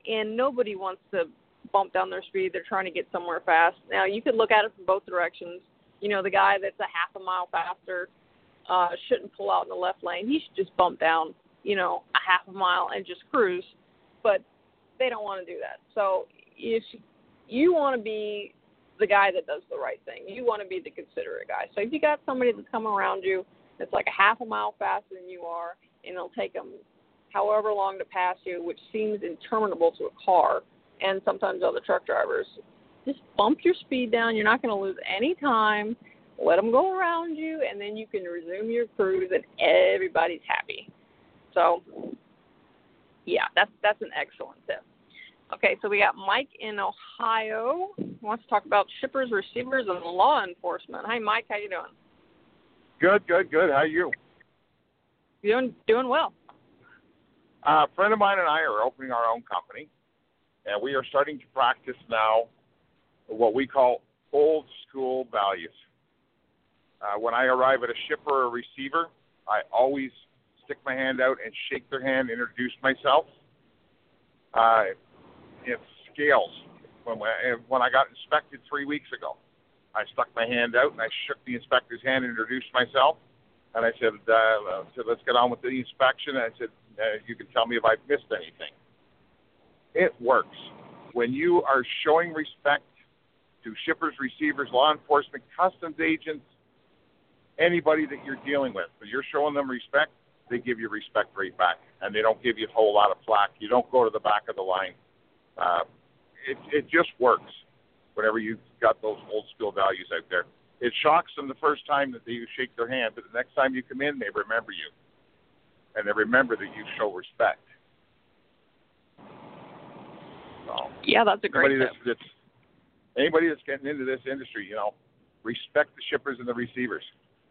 and nobody wants to bump down their speed. They're trying to get somewhere fast. Now, you could look at it from both directions. You know, the guy that's a half a mile faster uh, shouldn't pull out in the left lane. He should just bump down, you know, a half a mile and just cruise. But they don't want to do that. So if you want to be the guy that does the right thing. You want to be the considerate guy. So if you got somebody that's coming around you that's like a half a mile faster than you are, and it'll take them however long to pass you, which seems interminable to a car and sometimes other truck drivers, just bump your speed down. You're not going to lose any time. Let them go around you, and then you can resume your cruise, and everybody's happy. So, yeah, that's that's an excellent tip. Okay, so we got Mike in Ohio. He wants to talk about shippers, receivers, and law enforcement. Hi, Mike. How you doing? Good, good, good. How are you? Doing doing well. Uh, a friend of mine and I are opening our own company, and we are starting to practice now what we call old school values. Uh, when I arrive at a shipper or receiver, I always stick my hand out and shake their hand, introduce myself. Uh, it scales. When, when I got inspected three weeks ago, I stuck my hand out and I shook the inspector's hand, introduced myself, and I said, uh, said "Let's get on with the inspection." And I said, uh, "You can tell me if I've missed anything." It works when you are showing respect to shippers, receivers, law enforcement, customs agents, anybody that you're dealing with. When you're showing them respect, they give you respect right back, and they don't give you a whole lot of flack. You don't go to the back of the line. Uh, it it just works whenever you've got those old school values out there. It shocks them the first time that you shake their hand, but the next time you come in, they remember you, and they remember that you show respect. So, Yeah, that's a great anybody tip. that's, that's anybody that's getting into this industry, you know, respect the shippers and the receivers,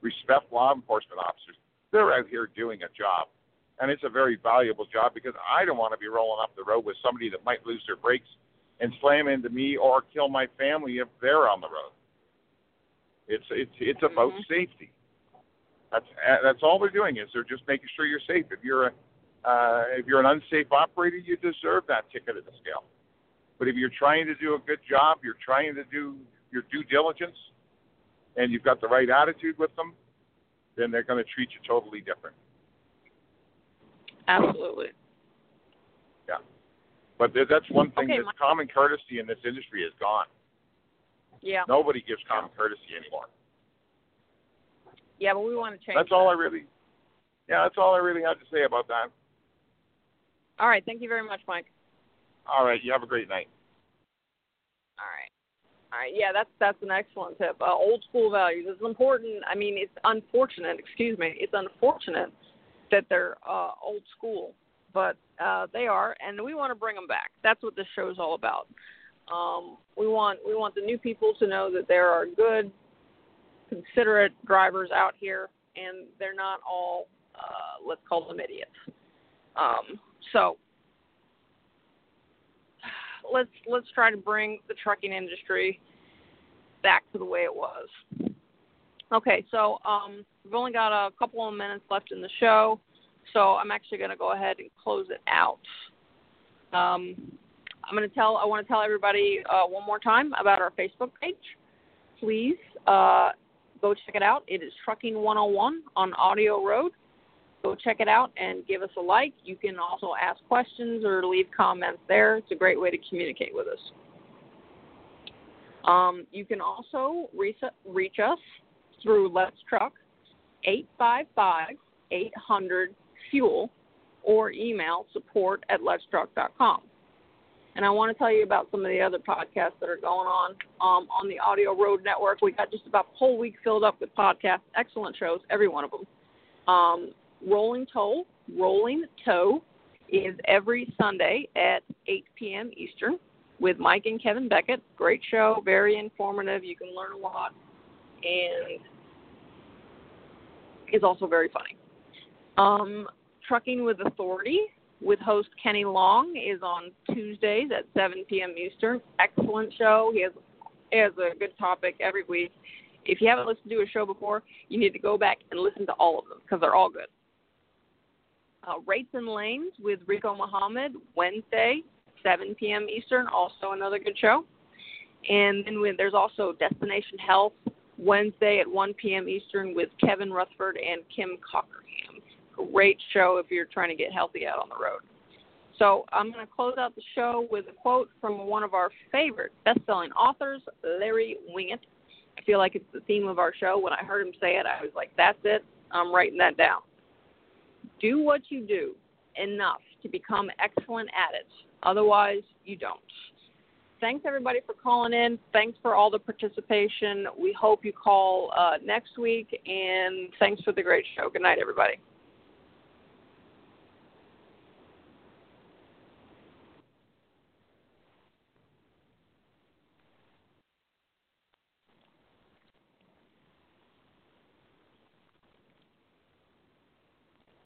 respect law enforcement officers. They're out here doing a job, and it's a very valuable job because I don't want to be rolling up the road with somebody that might lose their brakes and slam into me or kill my family if they're on the road. It's it's it's about Mhm. safety. That's that's all they're doing is they're just making sure you're safe. If you're a uh, if you're an unsafe operator, you deserve that ticket at the scale. But if you're trying to do a good job, you're trying to do your due diligence, and you've got the right attitude with them, then they're going to treat you totally different. Absolutely. Yeah. But that's one thing Okay, that my- common courtesy in this industry is gone. Yeah. Nobody gives common courtesy anymore. Yeah, but we want to change. That's all I that. really. Yeah, that's all I really had to say about that. All right. Thank you very much, Mike. All right, you have a great night. All right. All right. Yeah, that's that's an excellent tip. Uh, old school values. It's important. I mean, it's unfortunate. Excuse me. It's unfortunate that they're uh, old school, but uh, they are, and we want to bring them back. That's what this show is all about. Um, we want we want the new people to know that there are good, considerate drivers out here, and they're not all uh, let's call them idiots. Um, so let's let's try to bring the trucking industry back to the way it was. Okay, so um, we've only got a couple of minutes left in the show, so I'm actually going to go ahead and close it out. Um, I'm going to tell I want to tell everybody uh, one more time about our Facebook page. Please uh, go check it out. It is Trucking 101 on Audio Road. Go check it out and give us a like. You can also ask questions or leave comments there. It's a great way to communicate with us. Um, you can also reach, us through Let's Truck 855 800 Fuel or email support at letstruck.com. And I want to tell you about some of the other podcasts that are going on um, on the Audio Road Network. We got just about a whole week filled up with podcasts, excellent shows, every one of them. Um, Rolling Toll, Rolling Toe, is every Sunday at 8 p.m. Eastern with Mike and Kevin Beckett. Great show, very informative. You can learn a lot, and is also very funny. Um, Trucking with Authority with host Kenny Long is on Tuesdays at 7 p.m. Eastern. Excellent show. He has, he has a good topic every week. If you haven't listened to a show before, you need to go back and listen to all of them because they're all good. Uh, Rates and Lanes with Rico Muhammad, Wednesday, 7 p.m. Eastern, also another good show. And then with, there's also Destination Health, Wednesday at 1 p.m. Eastern with Kevin Rutherford and Kim Cockerham great show if you're trying to get healthy out on the road. So I'm going to close out the show with a quote from one of our favorite best-selling authors, Larry Winget. I feel like it's the theme of our show. When I heard him say it, I was like, "That's it. I'm writing that down." Do what you do enough to become excellent at it. Otherwise, you don't. Thanks everybody for calling in. Thanks for all the participation. We hope you call uh, next week, and thanks for the great show. Good night, everybody.